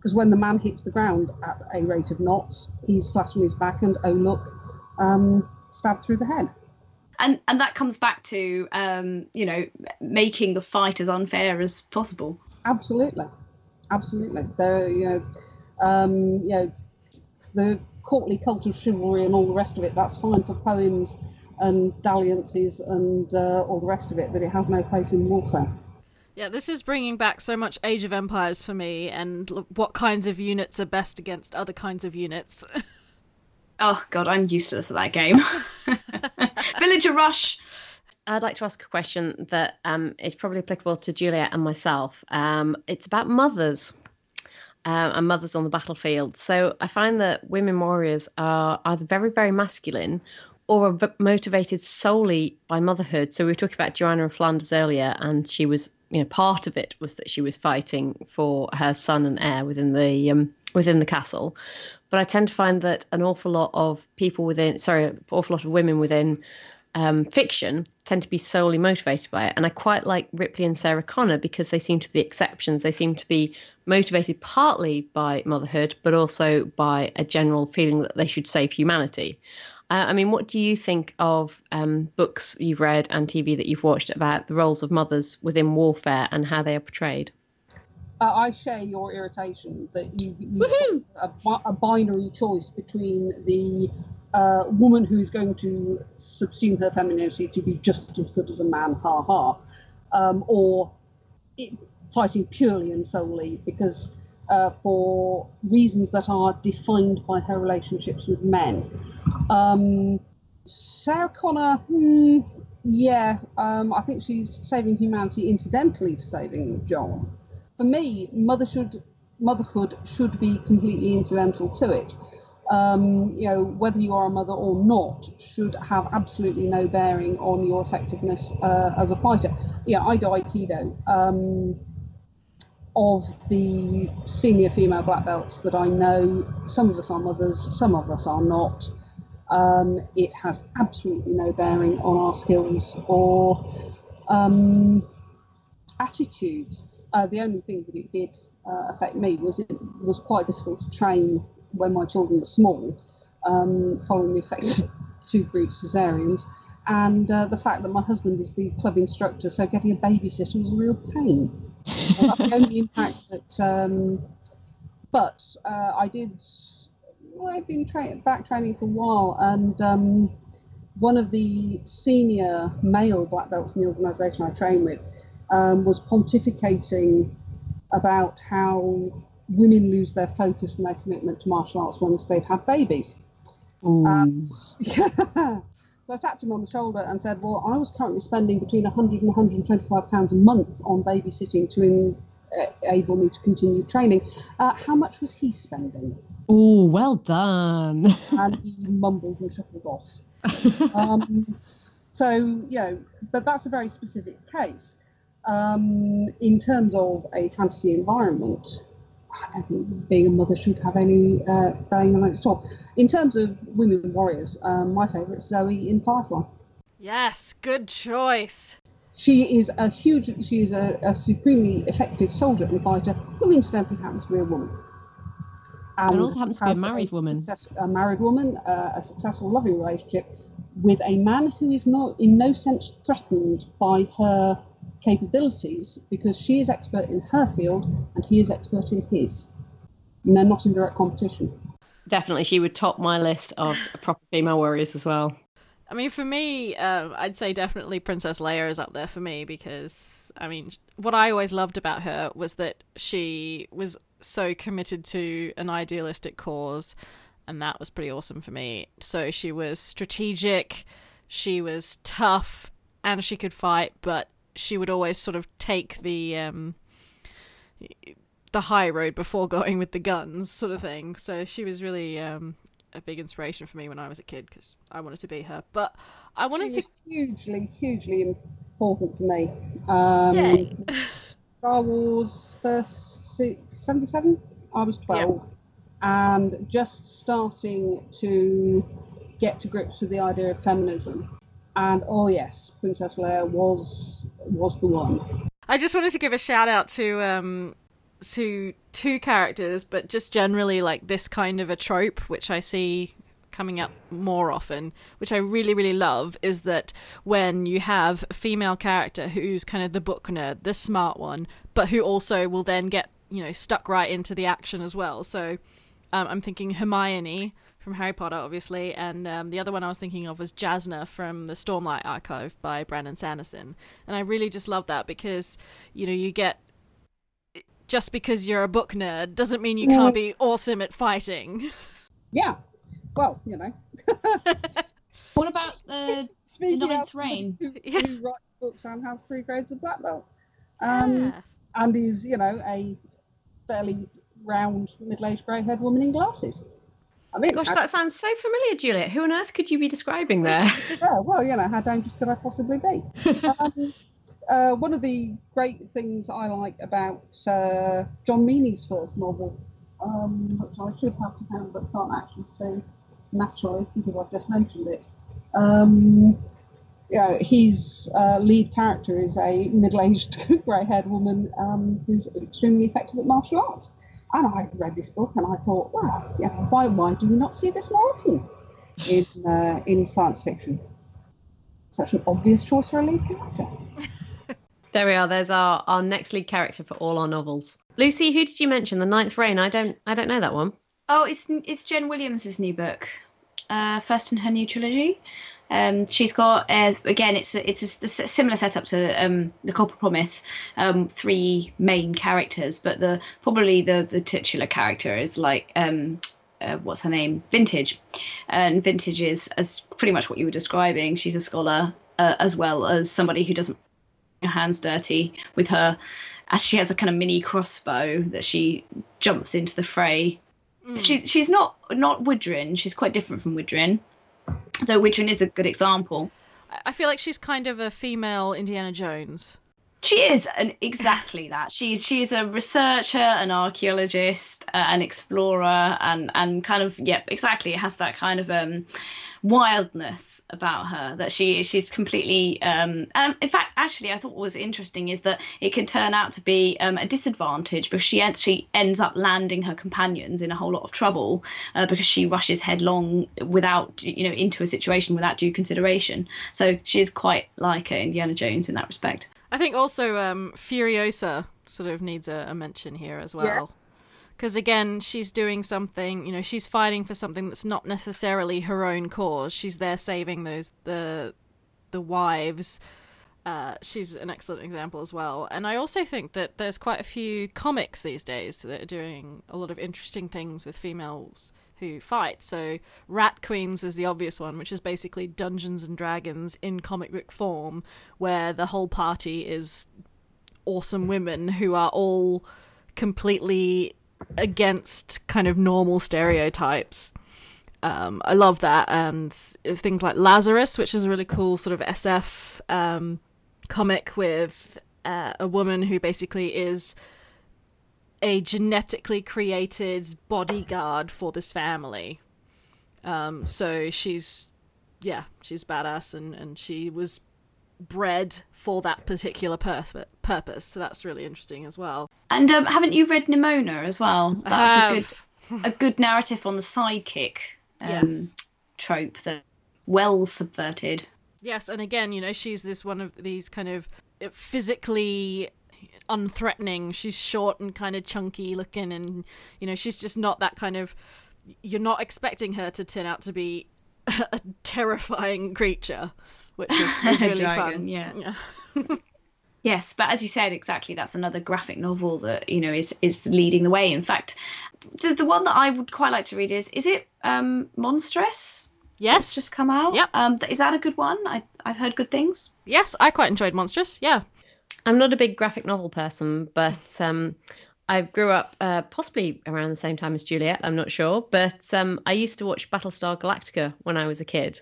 because when the man hits the ground at a rate of knots, he's flat on his back and oh look, um, stabbed through the head.
And and that comes back to um, you know making the fight as unfair as possible.
Absolutely, absolutely. There, you know, um, you know, the courtly cult of chivalry and all the rest of it. That's fine for poems and dalliances and uh, all the rest of it, but it has no place in warfare.
Yeah, this is bringing back so much Age of Empires for me, and l- what kinds of units are best against other kinds of units. (laughs)
Oh god, I'm useless at that game. (laughs) Villager Rush.
I'd like to ask a question that um, is probably applicable to Juliet and myself. Um, it's about mothers um, and mothers on the battlefield. So I find that women warriors are either very, very masculine or are v- motivated solely by motherhood. So we were talking about Joanna of Flanders earlier, and she was, you know, part of it was that she was fighting for her son and heir within the um, within the castle. But I tend to find that an awful lot of people within, sorry, an awful lot of women within um, fiction tend to be solely motivated by it. And I quite like Ripley and Sarah Connor because they seem to be the exceptions. They seem to be motivated partly by motherhood, but also by a general feeling that they should save humanity. Uh, I mean, what do you think of um, books you've read and TV that you've watched about the roles of mothers within warfare and how they are portrayed?
Uh, I share your irritation that you, you a, a binary choice between the uh, woman who's going to subsume her femininity to be just as good as a man, ha ha, um, or it, fighting purely and solely because uh, for reasons that are defined by her relationships with men. Um, Sarah Connor, hmm, yeah, um, I think she's saving humanity incidentally to saving John. For me, mother should, motherhood should be completely incidental to it. Um, you know, whether you are a mother or not should have absolutely no bearing on your effectiveness uh, as a fighter. Yeah, I do Aikido. Um, of the senior female black belts that I know, some of us are mothers, some of us are not. Um, it has absolutely no bearing on our skills or um, attitudes. Uh, the only thing that it did uh, affect me was it was quite difficult to train when my children were small, um, following the effects of two brief cesareans, and uh, the fact that my husband is the club instructor, so getting a babysitter was a real pain. that's the only impact that. Um, but uh, I did. Well, I've been tra- back training for a while, and um, one of the senior male black belts in the organisation I train with um, was pontificating about how women lose their focus and their commitment to martial arts once they've had babies. Um, (laughs) yeah. So I tapped him on the shoulder and said, "Well, I was currently spending between 100 and 125 pounds a month on babysitting to in, uh, enable me to continue training. Uh, how much was he spending?"
Oh, well done. (laughs)
and he mumbled and shuffled off. um, so, you know, but that's a very specific case. Um, in terms of a fantasy environment, I don't think being a mother should have any uh, bearing on it at all. In terms of women warriors, um, my favourite is Zoe in Firefly.
yes, good choice.
She is a huge, she is a, a supremely effective soldier and fighter who incidentally happens to be a woman.
And also happens to be a married woman.
Success, a married woman, uh, a successful, loving relationship with a man who is not, in no sense, threatened by her capabilities because she is expert in her field and he is expert in his. And they're not in direct competition.
Definitely, she would top my list of proper female warriors as well.
I mean, for me, um, I'd say definitely Princess Leia is up there for me because, I mean, what I always loved about her was that she was so committed to an idealistic cause, and that was pretty awesome for me. So she was strategic, she was tough, and she could fight, but she would always sort of take the um, the high road before (laughs) going with the guns, sort of thing. So she was really um, a big inspiration for me when I was a kid because I wanted to be her. But I wanted to.
hugely, hugely important for me. Um. Star Wars first se- 77, I was 12, and just starting to get to grips with the idea of feminism. And oh yes, Princess Leia was was the one.
I just wanted to give a shout out to um to two characters, but just generally like this kind of a trope, which I see coming up more often, which I really, really love, is that when you have a female character who's kind of the book nerd, the smart one, but who also will then get, you know, stuck right into the action as well. So um, I'm thinking Hermione from Harry Potter, obviously, and um, the other one I was thinking of was Jasna from the Stormlight Archive by Brandon Sanderson. And I really just love that because, you know, you get. Just because you're a book nerd doesn't mean you can't be awesome at fighting. (laughs)
Yeah. Well, you know. (laughs)
What about the
Speaking
ninth
of (laughs)
reign.
Who,
Yeah.
who writes books and has three grades of black belt. Um,
Yeah.
and is, you know, a fairly round, middle-aged grey-haired woman in glasses. I mean,
Gosh,
I-
that sounds so familiar, Juliet. Who on earth could you be describing there?
yeah, well, you know, how dangerous could I possibly be? um, uh, one of the great things I like about uh, John Meaney's first novel, um, which I should have to hand but can't actually say naturally because I've just mentioned it. Um, you know, his uh, lead character is a middle-aged (laughs) grey-haired woman um, who's extremely effective at martial arts. And I read this book and I thought, wow, yeah, why, why do we not see this more often in uh, in science fiction? Such an obvious choice for a lead character. (laughs)
there we are. There's our, our next lead character for all our novels. Lucy, who did you mention? The Ninth Rain. I don't I don't know that one.
Oh, it's it's Jen Williams' new book, uh, first in her new trilogy. Um, she's got uh, again, it's a, it's a, s- similar setup to um, the Copper Promise. Um, three main characters, but the probably the the titular character is like um, uh, what's her name, Vintage, and Vintage is as pretty much what you were describing. She's a scholar uh, as well as somebody who doesn't her hands dirty with her. As she has a kind of mini crossbow that she jumps into the fray she's she's not not Wydrin. She's quite different from Wydrin. Though Wydrin is a good example.
I- feel like she's kind of a female Indiana Jones.
She is an, exactly that. She's she's a researcher, an archaeologist, uh, an explorer, and and kind of yep, exactly. It has that kind of um wildness about her that she she's completely um and in fact actually i thought what was interesting is that it can turn out to be um, a disadvantage because she actually ends up landing her companions in a whole lot of trouble uh, because she rushes headlong without you know into a situation without due consideration so she is quite like indiana jones in that respect
I think also um, Furiosa sort of needs a, a mention here as well.
Yes.
Because again, she's doing something. You know, she's fighting for something that's not necessarily her own cause. She's there saving those the the wives. Uh, she's an excellent example as well. And I also think that there's quite a few comics these days that are doing a lot of interesting things with females who fight. So Rat Queens is the obvious one, which is basically Dungeons and Dragons in comic book form, where the whole party is awesome women who are all completely against kind of normal stereotypes. Um, I love that, and things like Lazarus, which is a really cool sort of SF um, comic with uh, a woman who basically is a genetically created bodyguard for this family. Um, so she's, yeah, she's badass, and and she was bred for that particular pur- purpose. So that's really interesting as well.
and um, haven't you read nimona as well
I
that's a good a good narrative on the sidekick um,
Yes.
trope that well subverted
Yes, and again, you know, she's this one of these kind of physically unthreatening. She's short and kind of chunky looking, and you know, she's just not that kind of. You're not expecting her to turn out to be (laughs) a terrifying creature, which is, (laughs) was really
Dragon,
fun.
yeah. (laughs) Yes, but as you said, exactly, that's another graphic novel that you know is is leading the way. In fact, the the one that I would quite like to read is is it um, Monstress?
Yes,
It's just come out.
Yep.
Um, is that a good one? I I've heard good things.
yes, I quite enjoyed Monstress. Yeah,
I'm not a big graphic novel person, but um, I grew up uh, possibly around the same time as Juliet. I'm not sure, but um, I used to watch Battlestar Galactica when I was a kid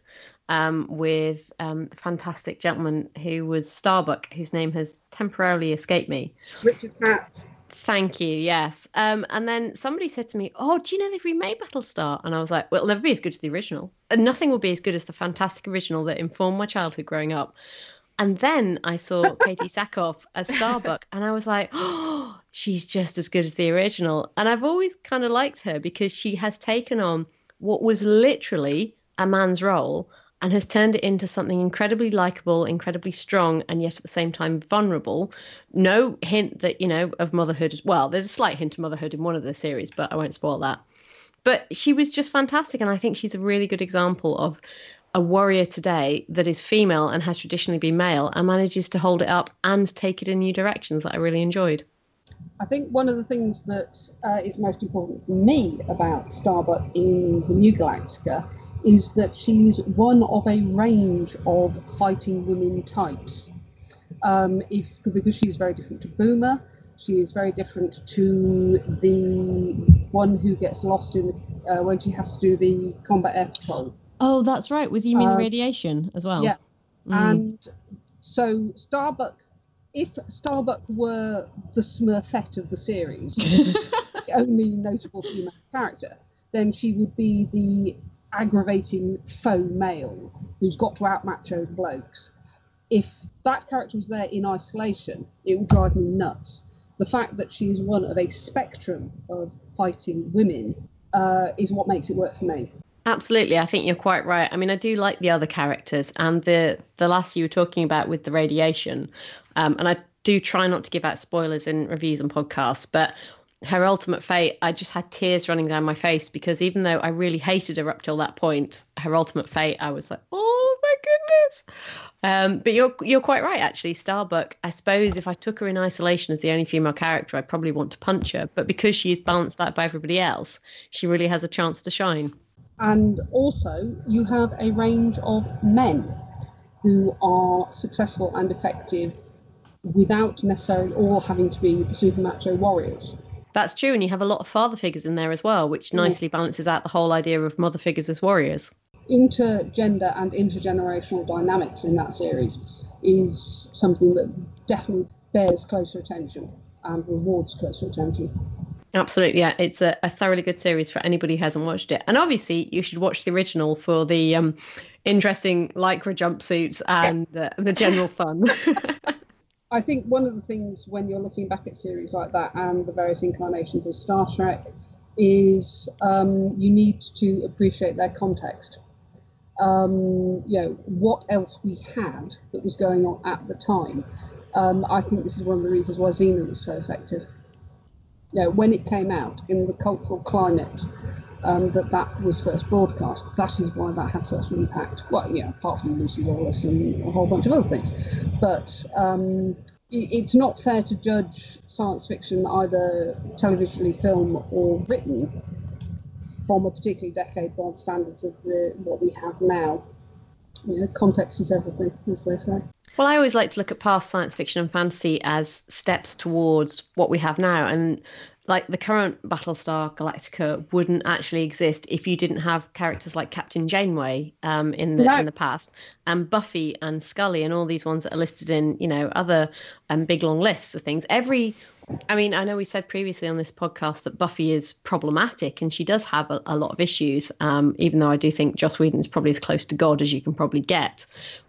um, with um, a fantastic gentleman who was Starbuck, whose name has temporarily escaped me.
Richard Hatch.
Thank you. Yes. Um, and then somebody said to me, "Oh, do you know they've remade Battlestar?" And I was like, "Well, it'll never be as good as the original. And nothing will be as good as the fantastic original that informed my childhood growing up." And then I saw Katee Sackhoff as Starbuck, and I was like, "Oh, she's just as good as the original." And I've always kind of liked her because she has taken on what was literally a man's role and has turned it into something incredibly likable, incredibly strong, and yet at the same time vulnerable. No hint that, you know, of motherhood. as Well, there's a slight hint of motherhood in one of the series, but I won't spoil that. but she was just fantastic, and I think she's a really good example of a warrior today that is female and has traditionally been male and manages to hold it up and take it in new directions that I really enjoyed.
I think one of the things that uh, is most important for me about Starbuck in the New Galactica is that she's one of a range of fighting women types. Um, if, because she's very different to Boomer, she is very different to the one who gets lost in the uh, when she has to do the combat air patrol.
Oh, that's right. With you mean
Uh,
radiation as well?
Yeah,
Mm.
and so Starbuck, if Starbuck were the Smurfette of the series, (laughs) the only notable female character, then she would be the aggravating faux male who's got to outmatch other blokes. If that character was there in isolation, it would drive me nuts. The fact that she is one of a spectrum of fighting women uh, is what makes it work for me.
Absolutely, I think you're quite right. I mean, I do like the other characters, and the the last you were talking about with the radiation, um, and I do try not to give out spoilers in reviews and podcasts, but her ultimate fate, I just had tears running down my face because even though I really hated her up till that point, her ultimate fate, I was like, oh my goodness. Um, but you're you're quite right, actually. Starbuck, I suppose if I took her in isolation as the only female character, I'd probably want to punch her. But because she is balanced out by everybody else, she really has a chance to shine.
And also, you have a range of men who are successful and effective without necessarily all having to be super macho warriors.
That's true, and you have a lot of father figures in there as well, which nicely balances out the whole idea of mother figures as warriors.
Intergender and intergenerational dynamics in that series is something that definitely bears closer attention and rewards closer attention.
Absolutely, yeah, it's a, a thoroughly good series for anybody who hasn't watched it. And obviously, you should watch the original for the um, interesting lycra jumpsuits and uh, the general fun. (laughs)
I think one of the things when you're looking back at series like that and the various incarnations of Star Trek is um, you need to appreciate their context. Um, you know, what else we had that was going on at the time. Um, I think this is one of the reasons why Xena was so effective. You know, when it came out in the cultural climate um, that that was first broadcast, that is why that had such an impact. Well, know, apart from Lucy Lawless and a whole bunch of other things. But um, it's not fair to judge science fiction, either televisionally, film, or written, from a particularly decade by the standards of the, what we have now. You know, context is everything, as they say.
Well, I always like to look at past science fiction and fantasy as steps towards what we have now. And like the current Battlestar Galactica wouldn't actually exist if you didn't have characters like Captain Janeway um, in the
No.
in the past, and Buffy and Scully and all these ones that are listed in you know other um, big long lists of things. Every I mean, I know we said previously on this podcast that Buffy is problematic and she does have a, a lot of issues, um, even though I do think Joss Whedon is probably as close to God as you can probably get.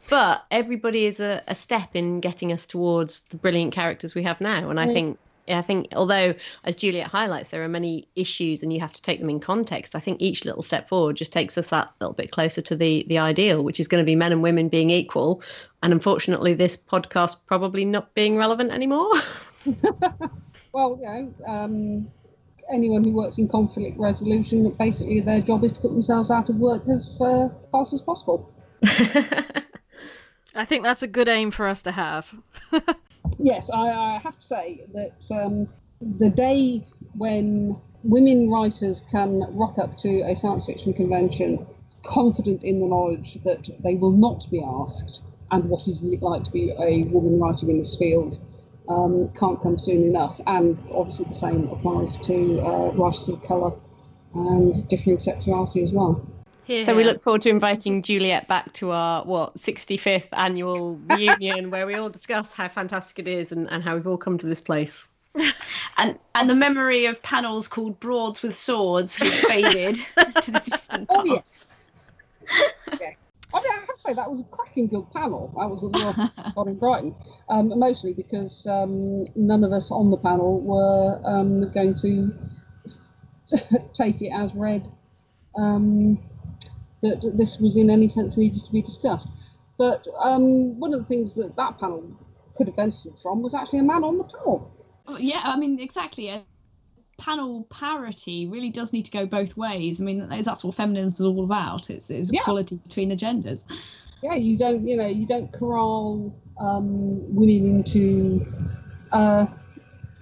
But everybody is a, a step in getting us towards the brilliant characters we have now. And I think I think although as Juliet highlights, there are many issues and you have to take them in context, I think each little step forward just takes us that little bit closer to the the ideal, which is going to be men and women being equal. And unfortunately this podcast probably not being relevant anymore. (laughs) (laughs)
Well, you know, um, anyone who works in conflict resolution, basically their job is to put themselves out of work as uh, fast as possible. (laughs)
I think that's a good aim for us to have. (laughs)
Yes, I, I have to say that um, the day when women writers can rock up to a science fiction convention confident in the knowledge that they will not be asked, and what is it like to be a woman writing in this field, um, can't come soon enough. And obviously, the same applies to uh, writers of colour and differing sexuality as well.
Here,
So we look forward to inviting Juliet back to our what 65th annual (laughs) reunion where we all discuss how fantastic it is and, and how we've all come to this place. (laughs)
And and the memory of panels called Broads with Swords has faded (laughs) to the distant
Oh,
past.
yes. yes. I, mean, I have to say that was a cracking good panel. That was a lot got (laughs) in Brighton, um, mostly because um, none of us on the panel were um, going to (laughs) take it as read um, that this was in any sense needed to be discussed. But um, one of the things that that panel could have benefited from was actually a man on the panel.
Yeah, I mean exactly.
Panel parity really does need to go both ways. I mean, that's what feminism is all about. It's, it's
Yeah.
equality between the genders.
yeah, you don't, you know, you don't corral um, women into. Uh,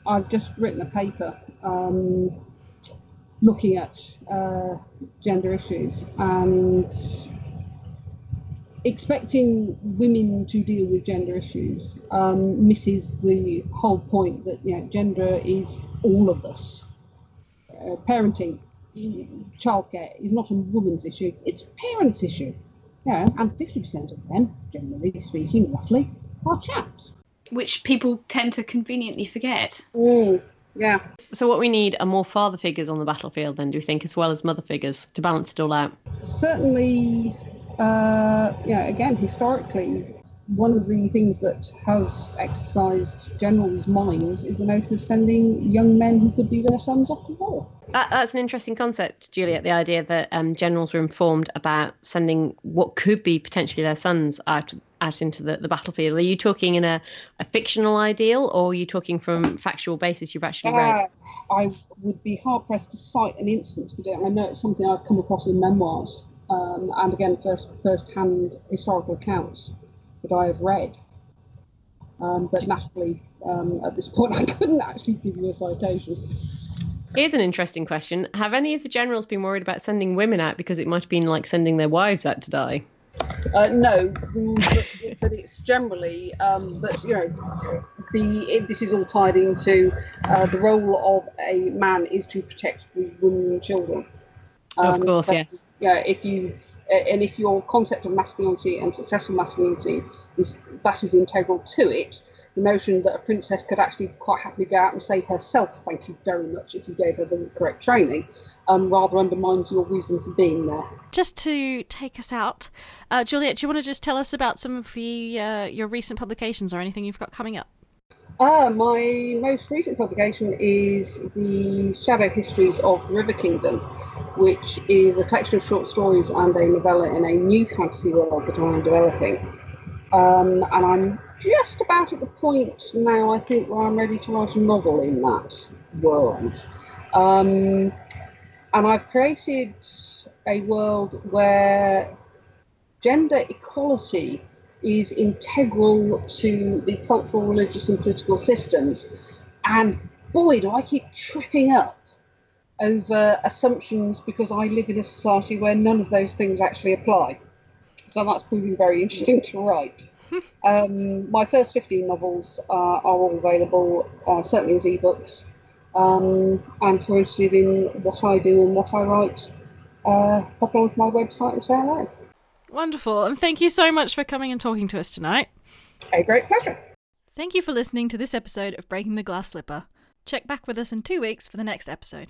I've just written a paper um, looking at uh, gender issues and expecting women to deal with gender issues um, misses the whole point that you know gender is all of us. Uh, parenting, childcare is not a woman's issue; it's a parent's issue. Yeah, and 50% of them, generally speaking, roughly, are chaps.
which people tend to conveniently forget.
Mm, yeah.
So what we need are more father figures on the battlefield, then, do you think, as well as mother figures to balance it all out?
Certainly, uh, yeah, again, historically, one of the things that has exercised generals' minds is the notion of sending young men who could be their sons off to war.
That, that's an interesting concept, Juliet. The idea that um, generals were informed about sending what could be potentially their sons out out into the, the battlefield. Are you talking in a, a fictional ideal, or are you talking from factual basis you've actually read?
Uh, I would be hard pressed to cite an instance, but I know it's something I've come across in memoirs, um, and again, first first hand historical accounts that I have read. Um, but naturally, um, at this point, (laughs) I couldn't actually give you a citation.
Here's an interesting question: Have any of the generals been worried about sending women out because it might have been like sending their wives out to die?
Uh, no, but, but it's generally, um, but you know, the it, this is all tied into uh, the role of a man is to protect the women and children.
Of course, yes.
Yeah, if you and if your concept of masculinity and successful masculinity is that is integral to it, the notion that a princess could actually quite happily go out and say herself, "Thank you very much," if you gave her the correct training, um, rather undermines your reason for being there.
Just to take us out, uh, Juliet, do you want to just tell us about some of the uh, your recent publications or anything you've got coming up?
Ah, my most recent publication is the Shadow Histories of the River Kingdom, which is a collection of short stories and a novella in a new fantasy world that I'm developing. Um, and I'm just about at the point now, I think, where I'm ready to write a novel in that world. Um, and I've created a world where gender equality is integral to the cultural, religious, and political systems. And boy, do I keep tripping up over assumptions because I live in a society where none of those things actually apply. So that's proving very interesting to write. (laughs) Um, my first 15 novels uh, are all available, uh, certainly as ebooks. Um, and if you're interested in what I do and what I write, uh, pop on to my website and say hello.
Wonderful, and thank you so much for coming and talking to us tonight.
A great pleasure.
Thank you for listening to this episode of Breaking the Glass Slipper. Check back with us in two weeks for the next episode.